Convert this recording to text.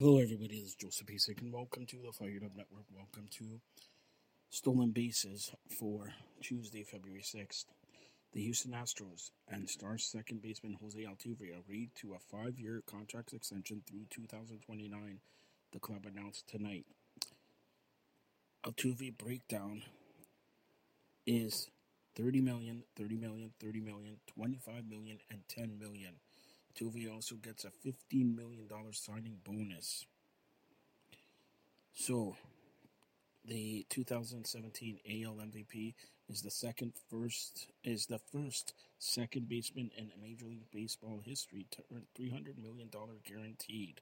Hello, everybody. This is Joseph Pasek, and welcome to the Fired Up Network. Welcome to Stolen Bases for Tuesday, February 6th. The Houston Astros and Stars second baseman Jose Altuve agreed to a five year contract extension through 2029, the club announced tonight. Altuve breakdown is 30 million, 30 million, 30 million, 25 million, and 10 million. Altuve also gets a $15 million signing bonus. So, the 2017 AL MVP is the second first is the first second baseman in Major League Baseball history to earn 300 million dollar guaranteed.